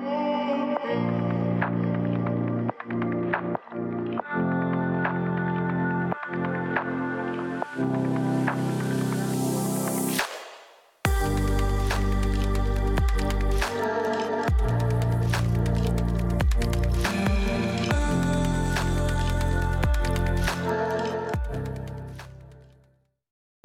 Thank.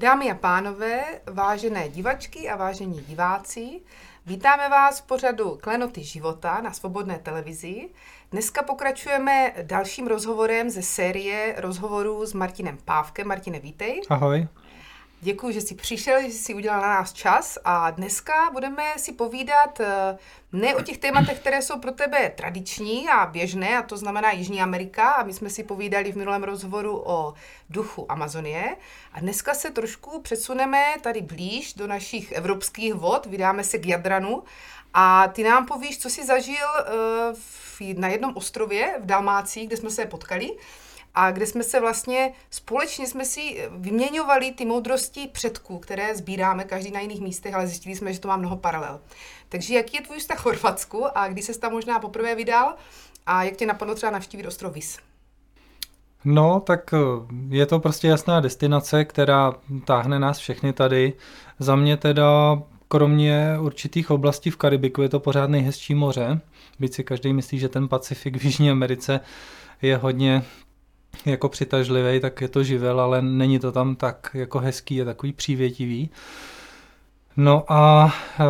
Dámy a pánové, vážené divačky a vážení diváci, vítáme vás v pořadu Klenoty života na Svobodné televizi. Dneska pokračujeme dalším rozhovorem ze série rozhovorů s Martinem Pávkem. Martine, vítej. Ahoj. Děkuji, že jsi přišel, že jsi udělal na nás čas a dneska budeme si povídat eh, ne o těch tématech, které jsou pro tebe tradiční a běžné, a to znamená Jižní Amerika a my jsme si povídali v minulém rozhovoru o duchu Amazonie. A dneska se trošku přesuneme tady blíž do našich evropských vod, vydáme se k Jadranu. A ty nám povíš, co jsi zažil eh, na jednom ostrově v Dalmácii, kde jsme se potkali a kde jsme se vlastně společně jsme si vyměňovali ty moudrosti předků, které sbíráme každý na jiných místech, ale zjistili jsme, že to má mnoho paralel. Takže jaký je tvůj vztah Chorvatsku a kdy se tam možná poprvé vydal a jak tě napadlo třeba navštívit ostrov Vis? No, tak eh, je to prostě jasná destinace, která táhne nás všechny tady. Za mě teda, kromě určitých oblastí v Karibiku, je to pořád nejhezčí moře. Byť si každý myslí, že ten Pacifik v Jižní Americe je hodně jako přitažlivý, tak je to živel, ale není to tam tak jako hezký, je takový přívětivý. No a e,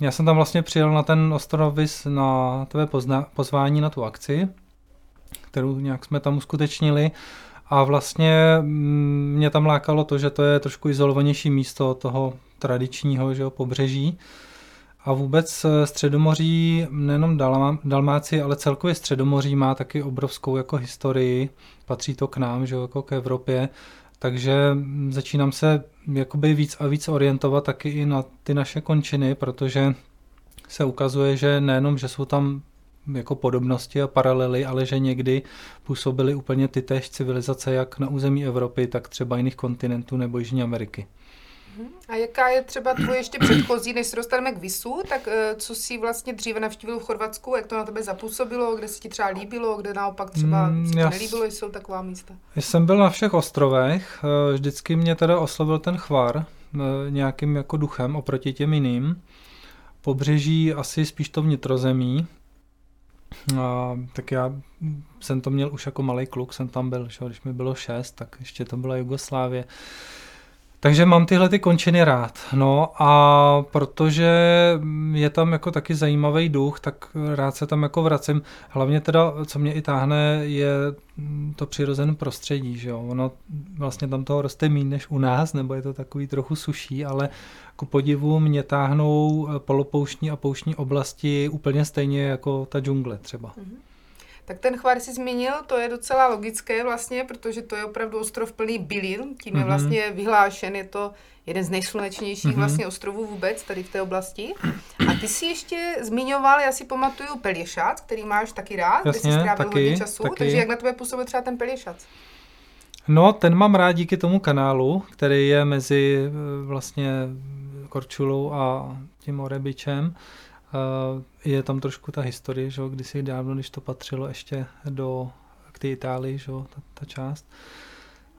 já jsem tam vlastně přijel na ten ostrovis na tvé pozna- pozvání na tu akci, kterou nějak jsme tam uskutečnili a vlastně mm, mě tam lákalo to, že to je trošku izolovanější místo toho tradičního že jo, pobřeží. A vůbec eh, Středomoří, nejenom Dalmáci, ale celkově Středomoří má taky obrovskou jako historii, patří to k nám, že jako k Evropě, takže začínám se jakoby víc a víc orientovat taky i na ty naše končiny, protože se ukazuje, že nejenom, že jsou tam jako podobnosti a paralely, ale že někdy působily úplně ty též civilizace jak na území Evropy, tak třeba jiných kontinentů nebo Jižní Ameriky. A jaká je třeba tvoje ještě předchozí, než se dostaneme k VISu, tak eh, co jsi vlastně dříve navštívil v Chorvatsku, jak to na tebe zapůsobilo, kde se ti třeba líbilo, kde naopak třeba mm, se ti nelíbilo, jsou taková místa? Já jsem byl na všech ostrovech, eh, vždycky mě teda oslovil ten chvar eh, nějakým jako duchem oproti těm jiným. Pobřeží asi spíš to vnitrozemí, a, tak já jsem to měl už jako malý kluk, jsem tam byl, že, když mi bylo šest, tak ještě to byla Jugoslávie. Takže mám tyhle ty končiny rád. No a protože je tam jako taky zajímavý duch, tak rád se tam jako vracím. Hlavně teda, co mě i táhne, je to přirozené prostředí, že jo. Ono vlastně tam toho roste méně než u nás, nebo je to takový trochu suší, ale ku podivu mě táhnou polopouštní a pouštní oblasti úplně stejně jako ta džungle třeba. Mm-hmm. Tak ten chvar si zmínil, to je docela logické vlastně, protože to je opravdu ostrov plný bylin, tím je mhm. vlastně vyhlášen, je to jeden z nejslunečnějších mm-hmm. vlastně ostrovů vůbec tady v té oblasti. A ty si ještě zmiňoval, já si pamatuju Pelješac, který máš taky rád, Jasně, kde jsi strávil taky, hodně času, taky. takže jak na tebe působil třeba ten Pelješac? No, ten mám rád díky tomu kanálu, který je mezi eh, vlastně Korčulou a tím Orebičem. Eh, je tam trošku ta historie, že kdysi dávno, když to patřilo ještě do k té Itálii, že ta, ta část.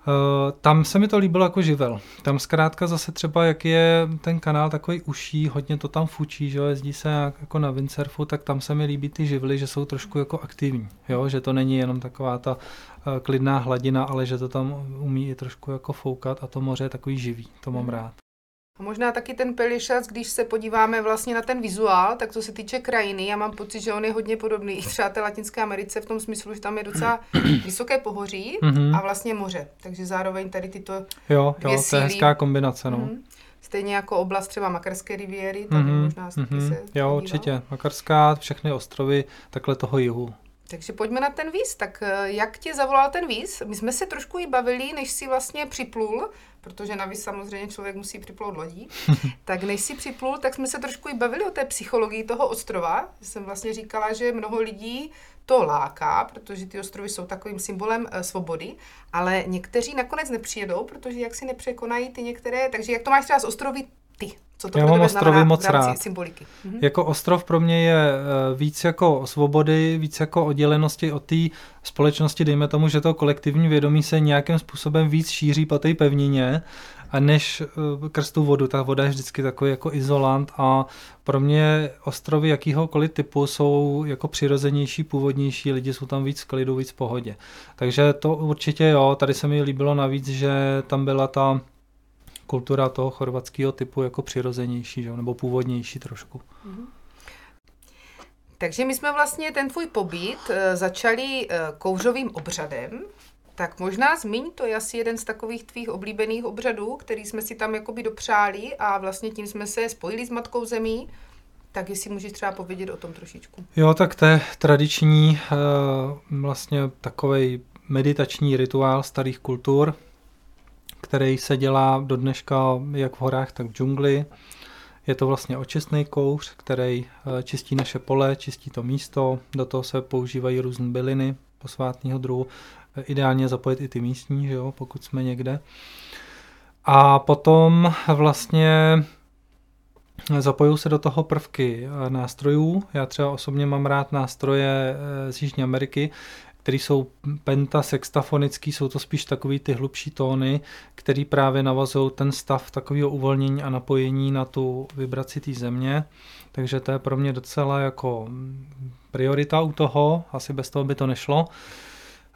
Uh, tam se mi to líbilo jako živel. Tam zkrátka zase třeba, jak je ten kanál takový uší, hodně to tam fučí, že jezdí se jako na windsurfu, tak tam se mi líbí ty živly, že jsou trošku jako aktivní, jo? že to není jenom taková ta uh, klidná hladina, ale že to tam umí i trošku jako foukat a to moře je takový živý, to mám mhm. rád. A možná taky ten Pelišac, když se podíváme vlastně na ten vizuál, tak co se týče krajiny, já mám pocit, že on je hodně podobný i třeba té Latinské Americe v tom smyslu, že tam je docela vysoké pohoří mm-hmm. a vlastně moře. Takže zároveň tady tyto Jo, jo to je hezká kombinace, no. Mm-hmm. Stejně jako oblast třeba Makarské riviéry, tady mm-hmm. možná mm-hmm. se Jo, podíval. určitě. Makarská, všechny ostrovy takhle toho jihu. Takže pojďme na ten víz. Tak eh, jak tě zavolal ten víz? My jsme se trošku i bavili, než si vlastně připlul, protože na víz samozřejmě člověk musí připlout lodí. tak než si připlul, tak jsme se trošku i bavili o té psychologii toho ostrova. Jsem vlastně říkala, že mnoho lidí to láká, protože ty ostrovy jsou takovým symbolem e, svobody, ale někteří nakonec nepřijedou, protože jak si nepřekonají ty některé, takže jak to máš třeba z ostrovy ty? Co to Já mám ostrovy moc rád. symboliky? Mhm. Jako ostrov pro mě je eh, víc jako svobody, víc jako oddělenosti od té společnosti, dejme tomu, že to kolektivní vědomí se nějakým způsobem víc šíří po té pevnině, a než eh, krz tu vodu. Ta voda je vždycky takový jako izolant a pro mě ostrovy jakýhokoliv typu jsou jako přirozenější, původnější, lidi jsou tam víc v klidu, víc v pohodě. Takže to určitě jo, tady se mi líbilo navíc, že tam byla ta kultura toho chorvatského typu jako přirozenější, že? nebo původnější trošku. Takže my jsme vlastně ten tvůj pobyt eh, začali eh, kouřovým obřadem, tak možná zmiň, to je asi jeden z takových tvých oblíbených obřadů, který jsme si tam jakoby dopřáli a vlastně tím jsme se spojili s Matkou Zemí. Tak jestli můžeš třeba povědět o tom trošičku. Jo, tak to je tradiční eh, vlastně takový meditační rituál starých kultur, který se dělá do dneška jak v horách, tak v džungli. Je to vlastně očistný kouř, který eh, čistí naše pole, čistí to místo, do toho se používají různé byliny posvátného druhu. Eh, Ideálně zapojit i ty místní, že jo, pokud jsme někde. A potom vlastně zapojují se do toho prvky eh, nástrojů. Já třeba osobně mám rád nástroje z Jižní Ameriky, které jsou pentasextafonický, jsou to spíš takový ty hlubší tóny, který právě navazují ten stav takového uvolnění a napojení na tu vibraci té země. Takže to je pro mě docela jako priorita u toho, asi bez toho by to nešlo.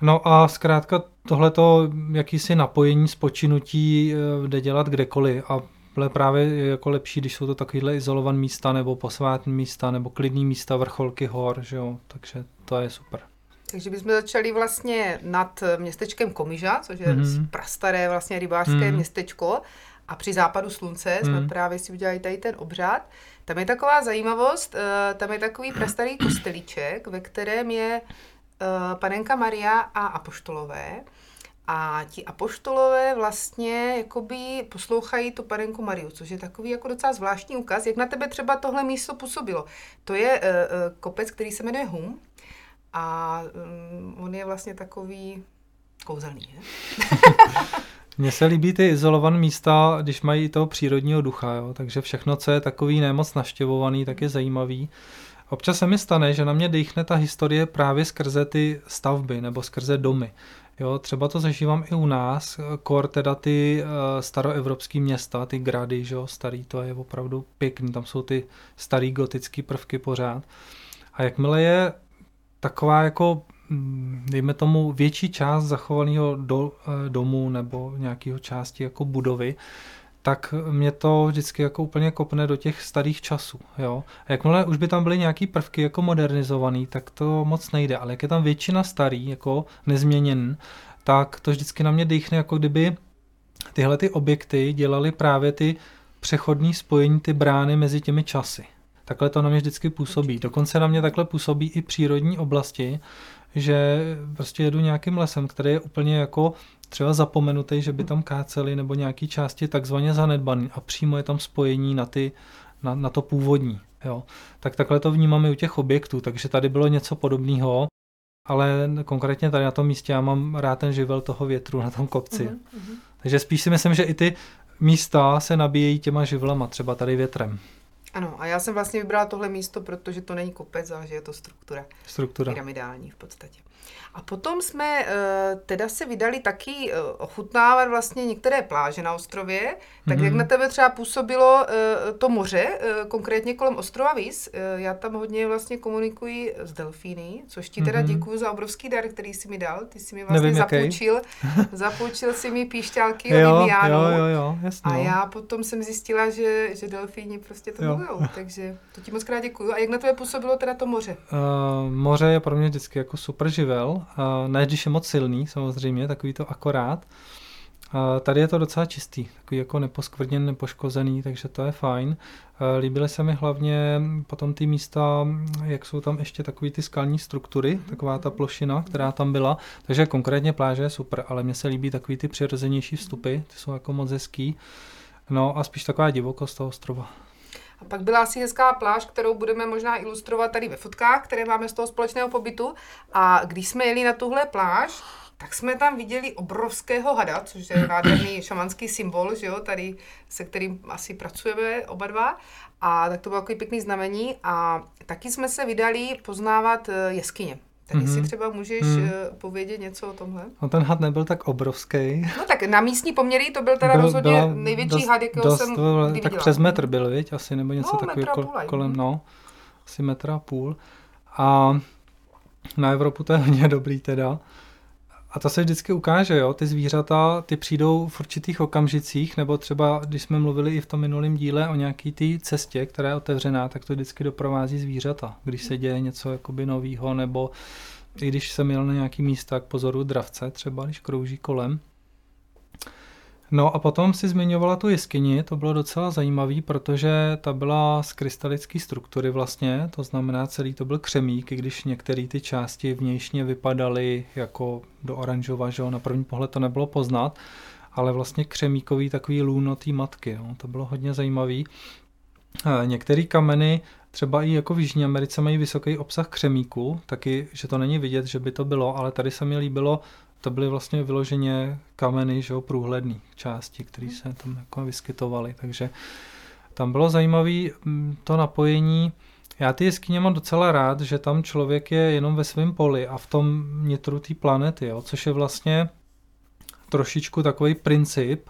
No a zkrátka tohleto jakýsi napojení, spočinutí eh, jde dělat kdekoliv a ale právě je jako lepší, když jsou to takovýhle izolované místa nebo posvátní místa nebo klidní místa, vrcholky hor, že jo, takže to je super. Takže bychom začali vlastně nad městečkem Komiža, což je Mhm. mm-hmm. prastaré vlastně rybářské Mhm. mm-hmm. městečko. A při západu slunce jsme Mhm. právě si udělali tady ten obřad. Tam je taková zajímavost, eh, tam je takový prastarý kostelíček, ve kterém je eh, panenka Maria a apoštolové. A ti apoštolové vlastně jakoby poslouchají tu panenku Mariu, což je takový jako docela zvláštní ukaz, jak na tebe třeba tohle místo působilo. To je uh, kopec, který se jmenuje Hum a um, on je vlastně takový kouzelný. Mně se líbí ty izolované místa, když mají toho přírodního ducha, jo? takže všechno, co je takový nemoc navštěvovaný, tak je zajímavý. Občas se mi stane, že na mě dýchne ta historie právě skrze ty stavby nebo skrze domy. Jo, třeba to zažívám i u nás, kor teda ty uh, staroevropský města, ty grady, že jo, starý, to je opravdu pěkný, tam jsou ty starý gotický prvky pořád. A jakmile je taková jako, mm, dejme tomu, větší část zachovaného do, eh, domu nebo nějakého části jako budovy, tak mě to vždycky jako úplně kopne do těch starých časů. Jo? A jakmile už by tam byly nějaký prvky jako modernizovaný, tak to moc nejde. Ale jak je tam většina starý, jako nezměněn, tak to vždycky na mě dýchne, jako kdyby tyhle ty objekty dělaly právě ty přechodní spojení, ty brány mezi těmi časy. Takhle to na mě vždycky působí. Dokonce na mě takhle působí i přírodní oblasti, že prostě jedu nějakým lesem, který je úplně jako třeba zapomenutý, že by tam káceli nebo nějaký části takzvaně zanedbaný a přímo je tam spojení na, ty, na, na to původní. Jo. Tak takhle to vnímáme u těch objektů, takže tady bylo něco podobného, ale konkrétně tady na tom místě já mám rád ten živel toho větru na tom kopci. Mhm, mhm. Takže spíš si myslím, že i ty místa se nabíjejí těma živlama, třeba tady větrem. Ano, a já jsem vlastně vybrala tohle místo, protože to není kopec, ale že je to struktura. Struktura. pyramidální v podstatě. A potom jsme uh, teda se vydali taky uh, ochutnávat vlastně některé pláže na ostrově, tak mm-hmm. jak Mhm. na tebe třeba působilo uh, to moře, konkrétně kolem ostrova Vis. Já tam hodně vlastně komunikuji s delfíny, což ti teda Mhm. děkuji za obrovský dar, který jsi mi dal. Ty jsi mi vlastně Nevím, zapůjčil, zapůjčil si mi píšťálky Jo, od Indiánů. jo, jo, jo, jasně. A já potom jsem zjistila, že, že delfíni prostě to Jo. milujou, takže to ti moc krát děkuju. A jak na tebe působilo teda to moře? Uh, moře je pro mě vždycky jako super živel, uh, ne když je moc silný, samozřejmě, takový to akorát. Uh, tady je to docela čistý, takový jako neposkvrněn, nepoškozený, takže to je fajn. Líbily se mi hlavně potom ty místa, jak jsou tam ještě takový ty skalní struktury, taková ta plošina, která tam byla. Takže konkrétně pláže je super, ale mně se líbí takový ty přirozenější vstupy, ty jsou jako moc hezký. No a spíš taková divokost toho ostrova. A pak byla asi hezká pláž, kterou budeme možná ilustrovat tady ve fotkách, které máme z toho společného pobytu. A když jsme jeli na tuhle pláž, tak jsme tam viděli obrovského hada, což je nádherný šamanský symbol, že jo, tady, se kterým asi pracujeme oba dva. A tak to bylo takový pěkný znamení. A taky jsme se vydali poznávat eh, jeskyně. Tak mm-hmm. jestli třeba můžeš mm. povědět něco o tomhle? No ten had nebyl tak obrovský. No tak na místní poměry to byl teda byl, rozhodně největší dost, had, jakého jsem kdy Tak viděla. přes metr byl, viď? Asi, nebo něco no, takového kol, kolem, no. Asi metra a půl. A na Evropu to je hodně dobrý teda. A to se vždycky ukáže, jo, ty zvířata, ty přijdou v určitých okamžicích, nebo třeba, když jsme mluvili i v tom minulém díle o nějaký té cestě, která je otevřená, tak to vždycky doprovází zvířata. Když se děje něco jakoby novýho, nebo i když jsem jel na nějaký místa k pozoru dravce, třeba když krouží kolem, No a potom si zmiňovala tu jeskyni, to bylo docela zajímavý, protože ta byla z krystalické struktury vlastně, to znamená celý to byl křemík, i když některé ty části vnějšně vypadaly jako do oranžova, že na první pohled to nebylo poznat, ale vlastně křemíkový takový lůno té matky, jo, to bylo hodně zajímavý. Některé kameny třeba i jako v Jižní Americe mají vysoký obsah křemíku, taky, že to není vidět, že by to bylo, ale tady se mi líbilo, to byly vlastně vyloženě kameny, že jo, průhledný části, které se tam jako vyskytovaly, takže tam bylo zajímavé mm, to napojení. Já ty jeskyně mám docela rád, že tam člověk je jenom ve svém poli a v tom nitru té planety, jo, což je vlastně trošičku takový princip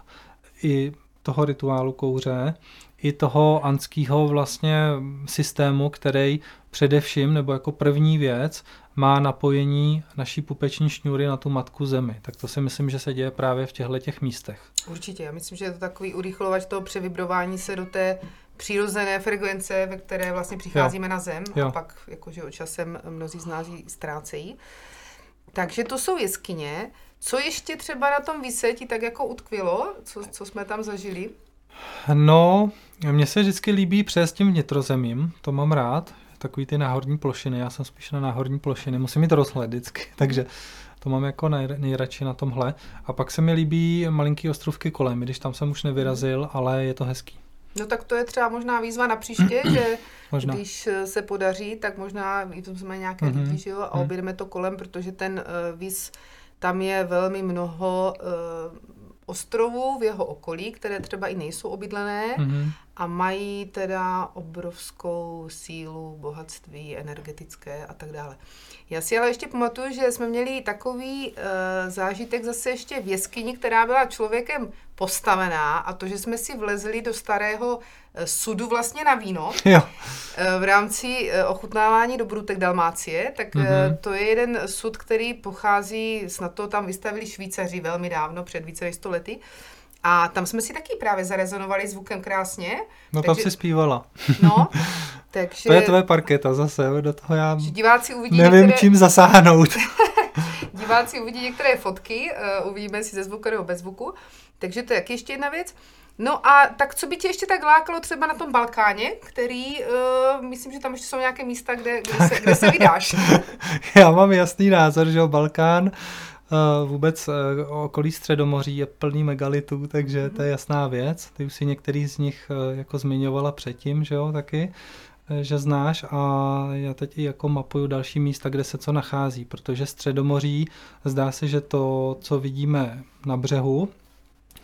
i toho rituálu kouře, i toho anského vlastně systému, který především, nebo jako první věc, má napojení naší pupeční šňůry na tu matku zemi. Tak to si myslím, že se děje právě v těchto těch místech. Určitě, já myslím, že je to takový urychlovač toho převibrování se do té přirozené frekvence, ve které vlastně přicházíme jo. na zem jo. a pak jakože o časem mnozí z nás ji ztrácejí. Takže to jsou jeskyně. Co ještě třeba na tom vysetí tak jako utkvilo, co, co jsme tam zažili? No, mně se vždycky líbí přes tím vnitrozemím, to mám rád, takový ty náhorní plošiny, já jsem spíš na náhorní plošiny, musím mít rozhled vždycky, takže to mám jako nej, nejradši na tomhle. A pak se mi líbí malinký ostrovky kolem, když tam jsem už nevyrazil, ale je to hezký. No tak to je třeba možná výzva na příště, že možná. když se podaří, tak možná jsme nějaké mm-hmm. lidi, že jo, a mhm. objedeme to kolem, protože ten uh, víz, tam je velmi mnoho uh, ostrovů v jeho okolí, které třeba i nejsou obydlené mm-hmm. A mají teda obrovskou sílu, bohatství energetické a tak dále. Já si ale ještě pamatuju, že jsme měli takový uh, zážitek zase ještě v jeskyni, která byla člověkem postavená a to, že jsme si vlezli do starého eh, sudu vlastně na víno jo. Eh, v rámci ochutnávání do Brutek Dalmácie, tak mm-hmm. to je jeden sud, který pochází, snad to tam vystavili Švýcaři velmi dávno, před více než 100 lety, a tam jsme si taky právě zarezonovali zvukem krásně. No takže, tam si zpívala. No, takže... To je tvoje parketa zase, do toho já diváci uvidí nevím, některé... čím zasáhnout. diváci uvidí některé fotky, uh, uvidíme si ze zvuku nebo bez zvuku. Takže to je jak ještě jedna věc. No a tak co by tě ještě tak lákalo třeba na tom Balkáně, který, uh, myslím, že tam ještě jsou nějaké místa, kde, kde, se, kde se vydáš. já mám jasný názor, že Balkán Uh, vůbec uh, okolí Středomoří je plný megalitů, takže to je jasná věc. Ty už si některý z nich uh, jako zmiňovala předtím, že jo, taky, že znáš a já teď i jako mapuju další místa, kde se co nachází, protože Středomoří zdá se, že to, co vidíme na břehu,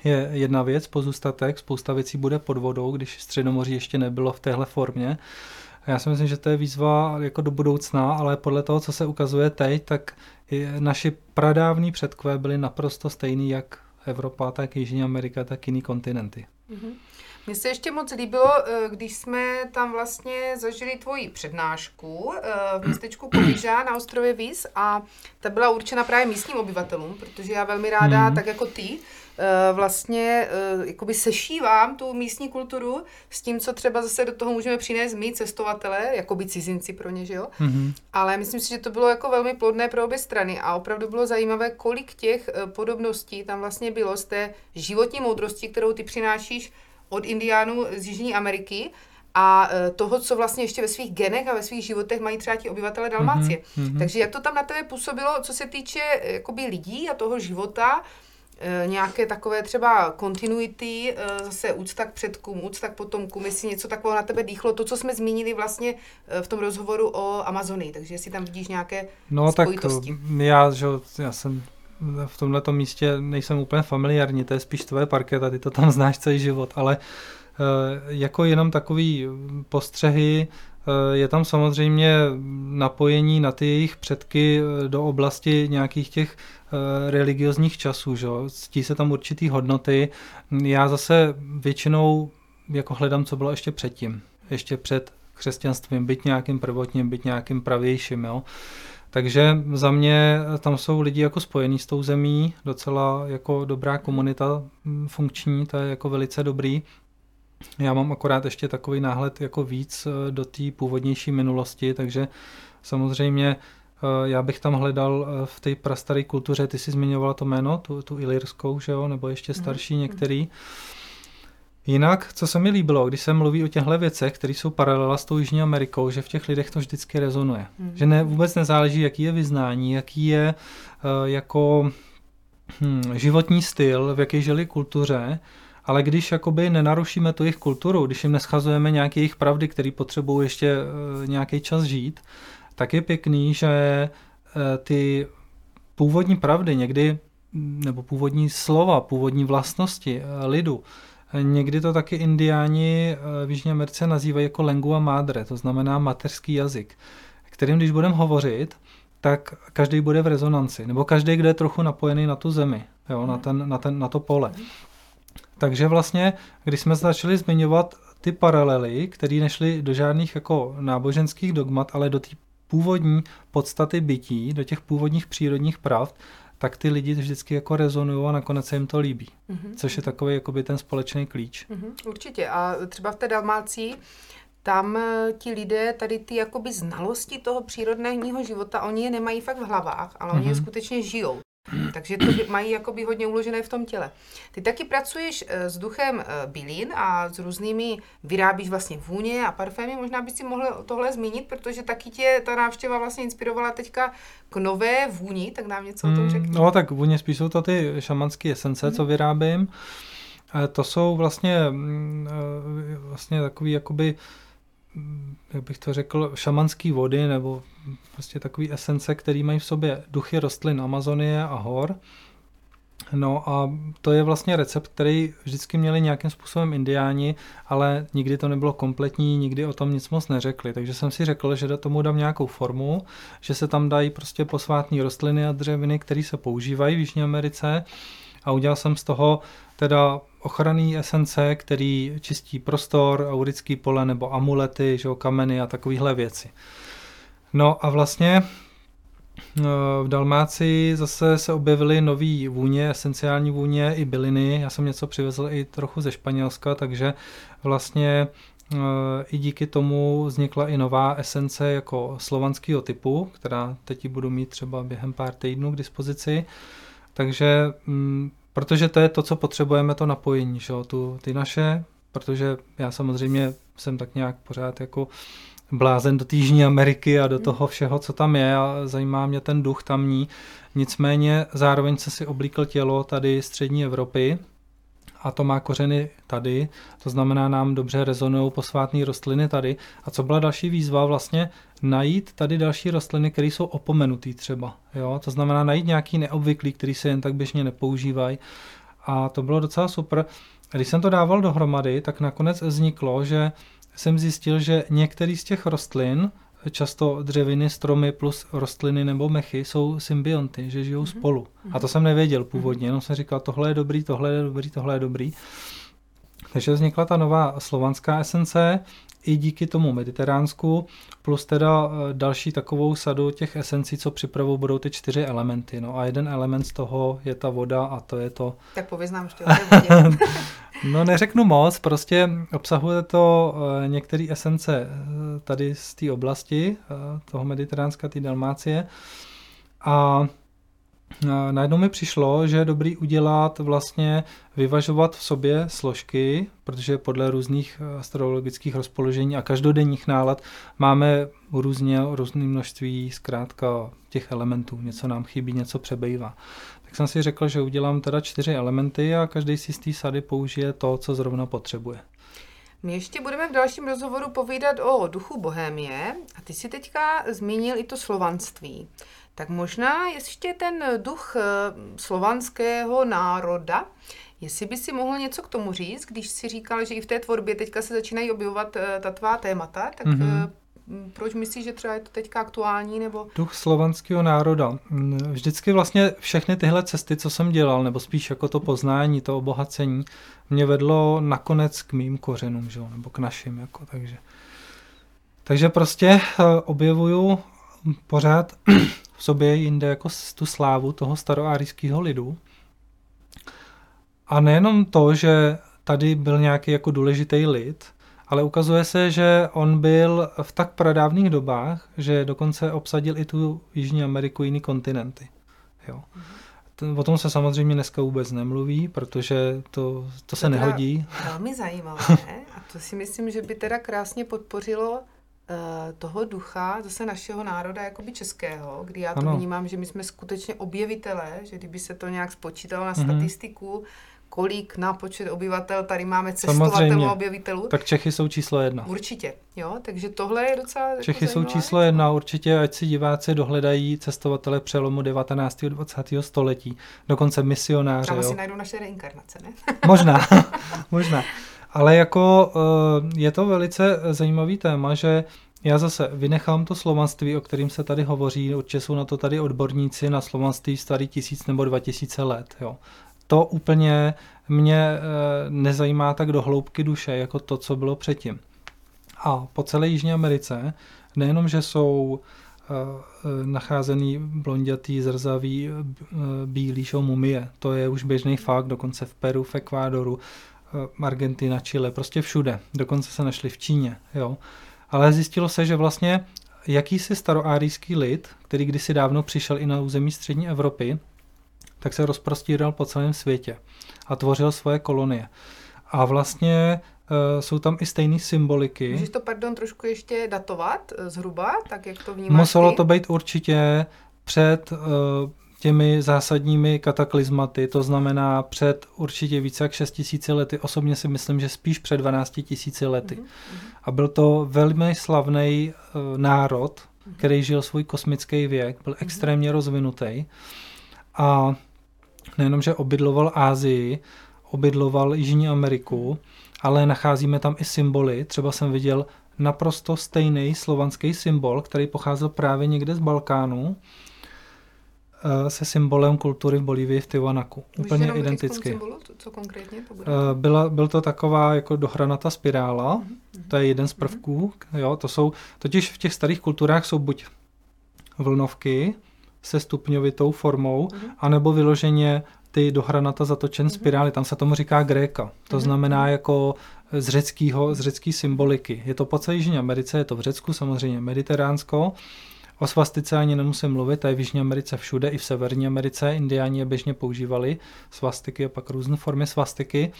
je jedna věc, pozůstatek, spousta věcí bude pod vodou, když Středomoří ještě nebylo v téhle formě. Já si myslím, že to je výzva jako do budoucna, ale podle toho, co se ukazuje teď, tak naši pradávní předkové byli naprosto stejní, jak Evropa, tak Jižní Amerika, tak jiný kontinenty. Mm-hmm. Mně se ještě moc líbilo, eh, když jsme tam vlastně zažili tvoji přednášku eh, v městečku Komiža na ostrově Vis a ta byla určena právě místním obyvatelům, protože já velmi ráda, mm. tak jako ty, Eh, vlastně jakoby sešívám tu místní kulturu s tím, co třeba zase do toho můžeme přinést my, cestovatele, jako by cizinci pro ně, že jo? Mm-hmm. Ale myslím si, že to bylo jako velmi plodné pro obě strany a opravdu bylo zajímavé, kolik těch podobností tam vlastně bylo z té životní moudrosti, kterou ty přinášíš od indiánů z Jižní Ameriky, a toho, co vlastně ještě ve svých genech a ve svých životech mají třeba ti obyvatele Dalmácie. Mm-hmm. Takže jak to tam na tebe působilo, co se týče jakoby lidí a toho života, e, nějaké takové třeba kontinuity, e, zase úcta k předkům, úcta k potomkům, jestli něco takového na tebe dýchlo, to, co jsme zmínili vlastně e, v tom rozhovoru o Amazonii, takže jestli tam vidíš nějaké No spojitosti. tak já, že, já jsem v tomto místě nejsem úplně familiární, to je spíš tvoje parketa, ty to tam znáš celý život, ale jako jenom takový postřehy, je tam samozřejmě napojení na ty jejich předky do oblasti nějakých těch religiozních časů, že? ctí se tam určitý hodnoty. Já zase většinou jako hledám, co bylo ještě předtím, ještě před křesťanstvím, byť nějakým prvotním, byť nějakým pravějším. Jo? Takže za mě tam jsou lidi jako spojení s tou zemí, docela jako dobrá komunita mm, funkční, to je jako velice dobrý. Já mám akorát ještě takový náhled jako víc eh, do té původnější minulosti, takže samozřejmě eh, já bych tam hledal eh, v té prastaré kultuře, ty jsi zmiňovala to jméno, tu, tu ilirskou, že jo, nebo ještě starší mm-hmm. některý. Jinak, co se mi líbilo, když se mluví o těchto věcech, které jsou paralela s tou Jižní Amerikou, že v těch lidech to vždycky rezonuje. Mm. Že ne, vůbec nezáleží, jaký je vyznání, jaký je uh, jako hm, životní styl, v jaké žili kultuře, ale když jakoby nenarušíme tu jejich kulturu, když jim neschazujeme nějaké jejich pravdy, které potřebují ještě uh, nějaký čas žít, tak je pěkný, že uh, ty původní pravdy někdy, nebo původní slova, původní vlastnosti uh, lidu, Někdy to taky indiáni v Jižní Americe nazývají jako lengua madre, to znamená mateřský jazyk, kterým když budeme hovořit, tak každý bude v rezonanci, nebo každý, kdo je trochu napojený na tu zemi, jo, na, ten, na, ten, na to pole. Takže vlastně, když jsme začali zmiňovat ty paralely, které nešly do žádných jako náboženských dogmat, ale do té původní podstaty bytí, do těch původních přírodních pravd, tak ty lidi vždycky jako rezonují a nakonec se jim to líbí. Mm-hmm. Což je takový jakoby ten společný klíč. Mm-hmm, určitě. A třeba v té Dalmácii tam eh, ti lidé tady ty jakoby znalosti toho přírodného života, oni je nemají fakt v hlavách, ale mm-hmm. oni je mhm. skutečně žijou. Takže to mají jakoby hodně uložené v tom těle. Ty taky pracuješ eh, s duchem eh, bylin a s různými, vyrábíš vlastně vůně a parfémy, možná bys si mohl tohle zmínit, protože taky tě ta návštěva vlastně inspirovala teďka k nové vůni, tak nám něco o tom hmm, řekni. No tak vůně spíš jsou to ty šamanské esence, mm. co vyrábím. To jsou vlastně, mm, vlastně takový jakoby jak bych to řekl, šamanský vody nebo prostě takový esence, který mají v sobě duchy rostlin Amazonie a hor. No a to je vlastně recept, který vždycky měli nějakým způsobem indiáni, ale nikdy to nebylo kompletní, nikdy o tom nic moc neřekli. Takže jsem si řekl, že do tomu dám nějakou formu, že se tam dají prostě posvátní rostliny a dřeviny, které se používají v Jižní Americe a udělal jsem z toho teda ochranný esence, který čistí prostor, aurický pole nebo amulety, že kameny a takovéhle věci. No a vlastně eh, v Dalmácii zase se objevily nové vůně, esenciální vůně i byliny. Já jsem něco přivezl i trochu ze Španělska, takže vlastně eh, i díky tomu vznikla i nová esence jako slovanského typu, která teď budu mít třeba během pár týdnů k dispozici. Takže mm, Protože to je to, co potřebujeme, to napojení, že? Tu, ty naše, protože já samozřejmě jsem tak nějak pořád jako blázen do Jižní Ameriky a do hmm. toho všeho, co tam je a zajímá mě ten duch tamní. Nicméně zároveň se si oblíkl tělo tady střední Evropy, a to má kořeny tady, to znamená nám dobře rezonují posvátné rostliny tady. A co byla další výzva? Vlastně najít tady další rostliny, které jsou opomenutý třeba. Jo? To znamená najít nějaký neobvyklý, který se jen tak běžně nepoužívají. A to bylo docela super. Když jsem to dával dohromady, tak nakonec vzniklo, že jsem zjistil, že některý z těch rostlin často dřeviny, stromy plus rostliny nebo mechy jsou symbionty, že žijou mm-hmm. spolu. A to jsem nevěděl původně, jenom jsem říkal, tohle je dobrý, tohle je dobrý, tohle je dobrý. Takže vznikla ta nová slovanská esence, i díky tomu mediteránsku, plus teda eh, další takovou sadu těch esencí, co připravou budou ty čtyři elementy. No a jeden element z toho je ta voda a to je to... Tak pověz nám ještě No neřeknu moc, prostě obsahuje to uh, některé esence uh, tady z té oblasti, uh, toho mediteránska, té Dalmácie. A najednou mi přišlo, že je dobrý udělat vlastně, vyvažovat v sobě složky, protože podle různých astrologických rozpoložení a každodenních nálad máme různě, různé množství zkrátka těch elementů. Něco nám chybí, něco přebývá. Tak jsem si řekl, že udělám teda čtyři elementy a každý si z té sady použije to, co zrovna potřebuje. My ještě budeme v dalším rozhovoru povídat o duchu Bohémie a ty si teďka zmínil i to slovanství. Tak možná ještě ten duch eh, slovanského národa, jestli by si mohl něco k tomu říct, když si říkal, že i v té tvorbě teďka se začínají objevovat eh, ta tvá témata, tak mm-hmm. Proč myslíš, že třeba je to teďka aktuální? Nebo... Duch slovanského národa. Mm, vždycky vlastně všechny tyhle cesty, co jsem dělal, nebo spíš jako to poznání, to obohacení, mě vedlo nakonec k mým kořenům, že? nebo k našim. Jako, takže. takže prostě objevuju pořád v sobě jinde jako tu slávu toho staroárijského lidu. A nejenom to, že tady byl nějaký jako důležitý lid, ale ukazuje se, že on byl v tak pradávných dobách, že dokonce obsadil i tu Jižní Ameriku, jiný kontinenty. Jo. O tom se samozřejmě dneska vůbec nemluví, protože to, to se nehodí. Velmi zajímavé a to si myslím, že by teda krásně podpořilo Eh, toho ducha, zase našeho národa, jakoby českého, kdy já to ano. vnímám, že my jsme skutečně objevitelé, že kdyby se to nějak spočítalo na mm-hmm. statistiku, kolik na počet obyvatel tady máme cestovatelů a objevitelů. Tak Čechy jsou číslo jedna. Určitě, jo, takže tohle je docela jako Čechy jako jsou číslo jedna, určitě, ať si diváci dohledají cestovatele přelomu 19. a 20. století, dokonce misionáře. Tam si najdou naše reinkarnace, ne? možná, možná. Ale jako eh, je to velice zajímavý téma, že já zase vynechám to slovanství, o kterým se tady hovoří, určitě jsou na to tady odborníci na slovanství starý tisíc nebo dva tisíce let. Jo. To úplně mě eh, nezajímá tak do hloubky duše, jako to, co bylo předtím. A po celé Jižní Americe nejenom, že jsou eh, nacházený blondětý, zrzavý, bílý šou mumie. To je už běžný fakt, dokonce v Peru, v Ekvádoru, Eh, Argentina, Chile, prostě všude. Dokonce se našli v Číně. Jo. Ale zjistilo se, že vlastně jakýsi staroárijský lid, který kdysi dávno přišel i na území střední Evropy, tak se rozprostíral po celém světě a tvořil svoje kolonie. A vlastně uh, jsou tam i stejné symboliky. Můžeš to, pardon, trošku ještě datovat eh, zhruba, tak jak to vnímáš Muselo ty? to být určitě před uh, těmi zásadními kataklizmaty, to znamená před určitě více jak 6 tisíci lety, osobně si myslím, že spíš před 12 tisíci lety. Mm-hmm. A byl to velmi slavný uh, národ, mm-hmm. který žil svůj kosmický věk, byl mm-hmm. extrémně rozvinutý a nejenom, že obydloval Ázii, obydloval Jižní Ameriku, ale nacházíme tam i symboly. Třeba jsem viděl naprosto stejný slovanský symbol, který pocházel právě někde z Balkánu, Eh, se symbolem kultury v Bolívii v Tiwanaku. Úplně identický. Symbolu? Co konkrétně to bude? Eh, byla, byl to taková jako dohranata spirála, mm-hmm. to je jeden z prvků. Mm-hmm. Jo, to jsou, totiž v těch starých kulturách jsou buď vlnovky se stupňovitou formou, mm-hmm. anebo vyloženě ty dohranata zatočen mm-hmm. spirály. Tam se tomu říká gréka. To mm-hmm. znamená jako z řeckého, z řecký symboliky. Je to po celé Jižní Americe, je to v Řecku, samozřejmě mediteránsko. O svastice ani nemusím mluvit, to je v Jižní Americe všude, i v Severní Americe. Indiáni je běžně používali svastiky a pak různé formy svastiky.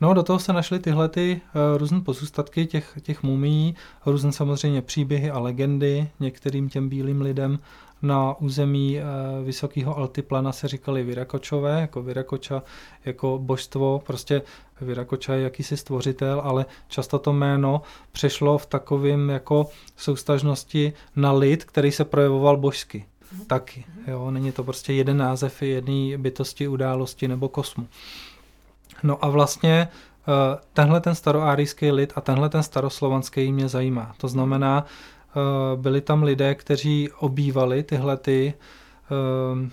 No do toho se našly tyhle ty uh, různé pozůstatky těch, těch mumí, různé samozřejmě příběhy a legendy některým těm bílým lidem na území e, vysokého altiplana se říkali Virakočové, jako Virakoča, jako božstvo, prostě Virakoča je jakýsi stvořitel, ale často to jméno přešlo v takovém jako soustažnosti na lid, který se projevoval božsky. Mm-hmm. Taky, jo, není to prostě jeden název jedné bytosti, události nebo kosmu. No a vlastně e, tenhle ten staroárijský lid a tenhle ten staroslovanský mě zajímá. To znamená, Eh, byli tam lidé, kteří obývali tyhle ty eh,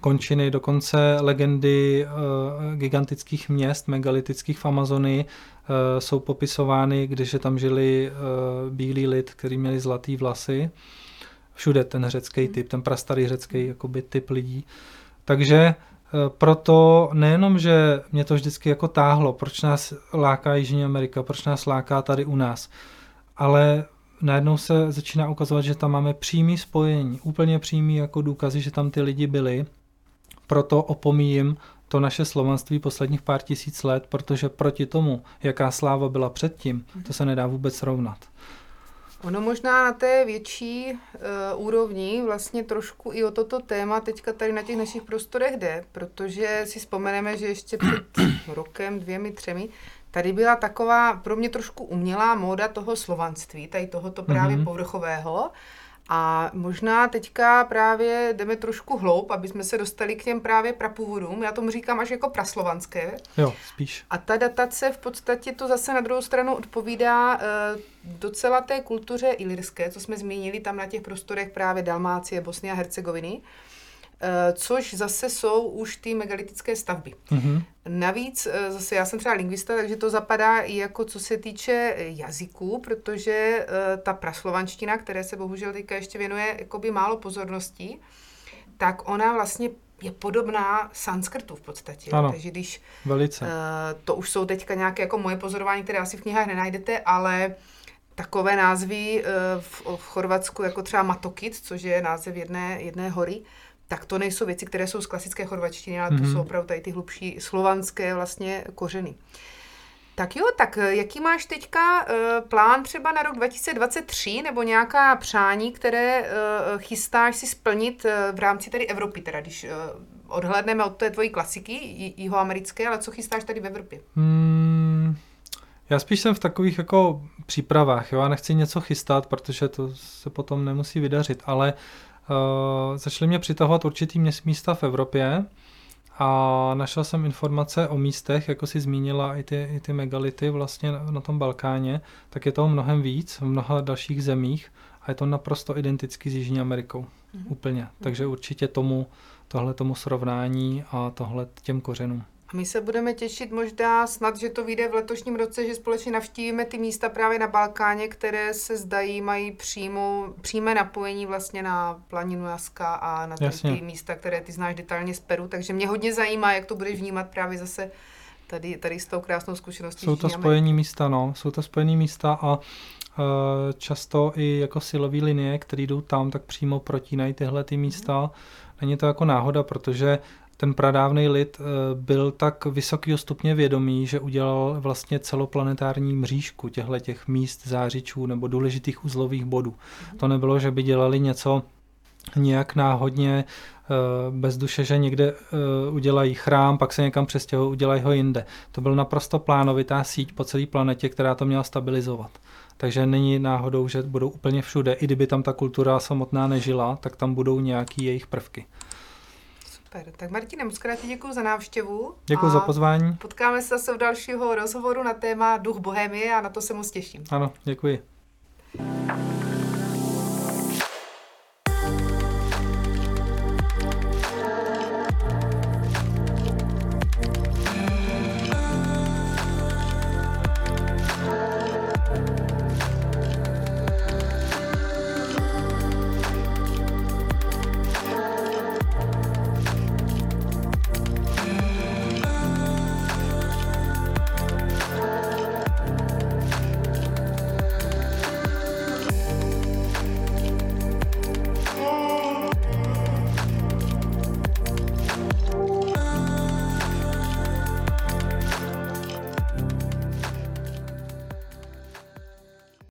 končiny, dokonce legendy eh, gigantických měst, megalitických v Amazonii jsou popisovány, když tam žili bílí lid, kteří měli zlatý vlasy. Všude ten řecký typ, ten prastarý řecký jakoby typ lidí. Takže proto nejenom, že mě to vždycky jako táhlo, proč nás láká Jižní Amerika, proč nás láká tady u nás, ale najednou se začíná ukazovat, že tam máme přímý spojení, úplně přímý jako důkazy, že tam ty lidi byli. Proto opomíjím to naše slovanství posledních pár tisíc let, protože proti tomu, jaká sláva byla předtím, to se nedá vůbec srovnat. Ono možná na té větší uh, úrovni vlastně trošku i o toto téma teďka tady na těch našich prostorech jde, protože si vzpomeneme, že ještě před rokem, dvěmi, třemi, tady byla taková pro mě trošku umělá móda toho slovanství, tady tohoto právě mm-hmm. povrchového, a možná teďka právě jdeme trošku hloub, aby jsme se dostali k těm právě prapůvodům. Já tomu říkám až jako praslovanské. Jo, spíš. A ta datace v podstatě to zase na druhou stranu odpovídá e, docela té kultuře ilirské, co jsme zmínili tam na těch prostorech právě Dalmácie, Bosny a Hercegoviny. Eh, což zase jsou už ty megalitické stavby. Mm-hmm. Navíc, eh, zase já jsem třeba lingvista, takže to zapadá i jako co se týče jazyků, protože eh, ta praslovanština, které se bohužel teďka ještě věnuje jakoby málo pozorností, tak ona vlastně je podobná sanskrtu v podstatě. Ano, takže když, velice. to už jsou teďka nějaké jako moje pozorování, které asi v knihách nenajdete, ale takové názvy v, v Chorvatsku, jako třeba Matokit, což je název jedné, jedné hory, tak to nejsou věci, které jsou z klasické chorvačtiny, ale mm-hmm. to mhm. jsou opravdu tady ty hlubší slovanské vlastně kořeny. Tak jo, tak eh, jaký máš teďka uh, plán třeba na rok 2023 nebo nějaká přání, které uh, chystáš si splnit uh, v rámci tady Evropy, teda když uh, odhledneme od té tvojí klasiky jihoamerické, ale co chystáš tady v Evropě? Hmm, já spíš jsem v takových jako přípravách, jo, já nechci něco chystat, protože to se potom nemusí vydařit, ale uh, začaly mě přitahovat určitý místa v Evropě a našel jsem informace o místech, jako si zmínila i ty, i ty megality vlastně na, na tom Balkáně, tak je toho mnohem víc v mnoha dalších zemích a je to naprosto identický s Jižní Amerikou. Mm-hmm. Úplně. Takže určitě tomu, tohle tomu srovnání a tohle těm kořenům. A my se budeme těšit možná snad, že to vyjde v letošním roce, že společně navštívíme ty místa právě na Balkáně, které se zdají, mají přímo, přímé napojení vlastně na planinu Jaska a na ty, ty místa, které ty znáš detailně z Peru. Takže mě hodně zajímá, jak to budeš vnímat právě zase tady, tady s tou krásnou zkušeností. Jsou to spojení místa, no. Jsou to spojení místa a e, často i jako silové linie, které jdou tam, tak přímo protínají tyhle ty místa. Není to jako náhoda, protože ten pradávný lid eh, byl tak vysokého stupně vědomí, že udělal vlastně celoplanetární mřížku těchto těch míst zářičů nebo důležitých uzlových bodů. To nebylo, že by dělali něco nějak náhodně eh, bez duše, že někde eh, udělají chrám, pak se někam přestěhují, udělají ho jinde. To byl naprosto plánovitá síť po celé planetě, která to měla stabilizovat. Takže není náhodou, že budou úplně všude. I kdyby tam ta kultura samotná nežila, tak tam budou nějaký jejich prvky. Super. Tak Martine, moc krát děkuji za návštěvu. Děkuji za pozvání. Potkáme se zase v dalšího rozhovoru na téma Duch Bohemie a na to se moc těším. Ano, děkuji.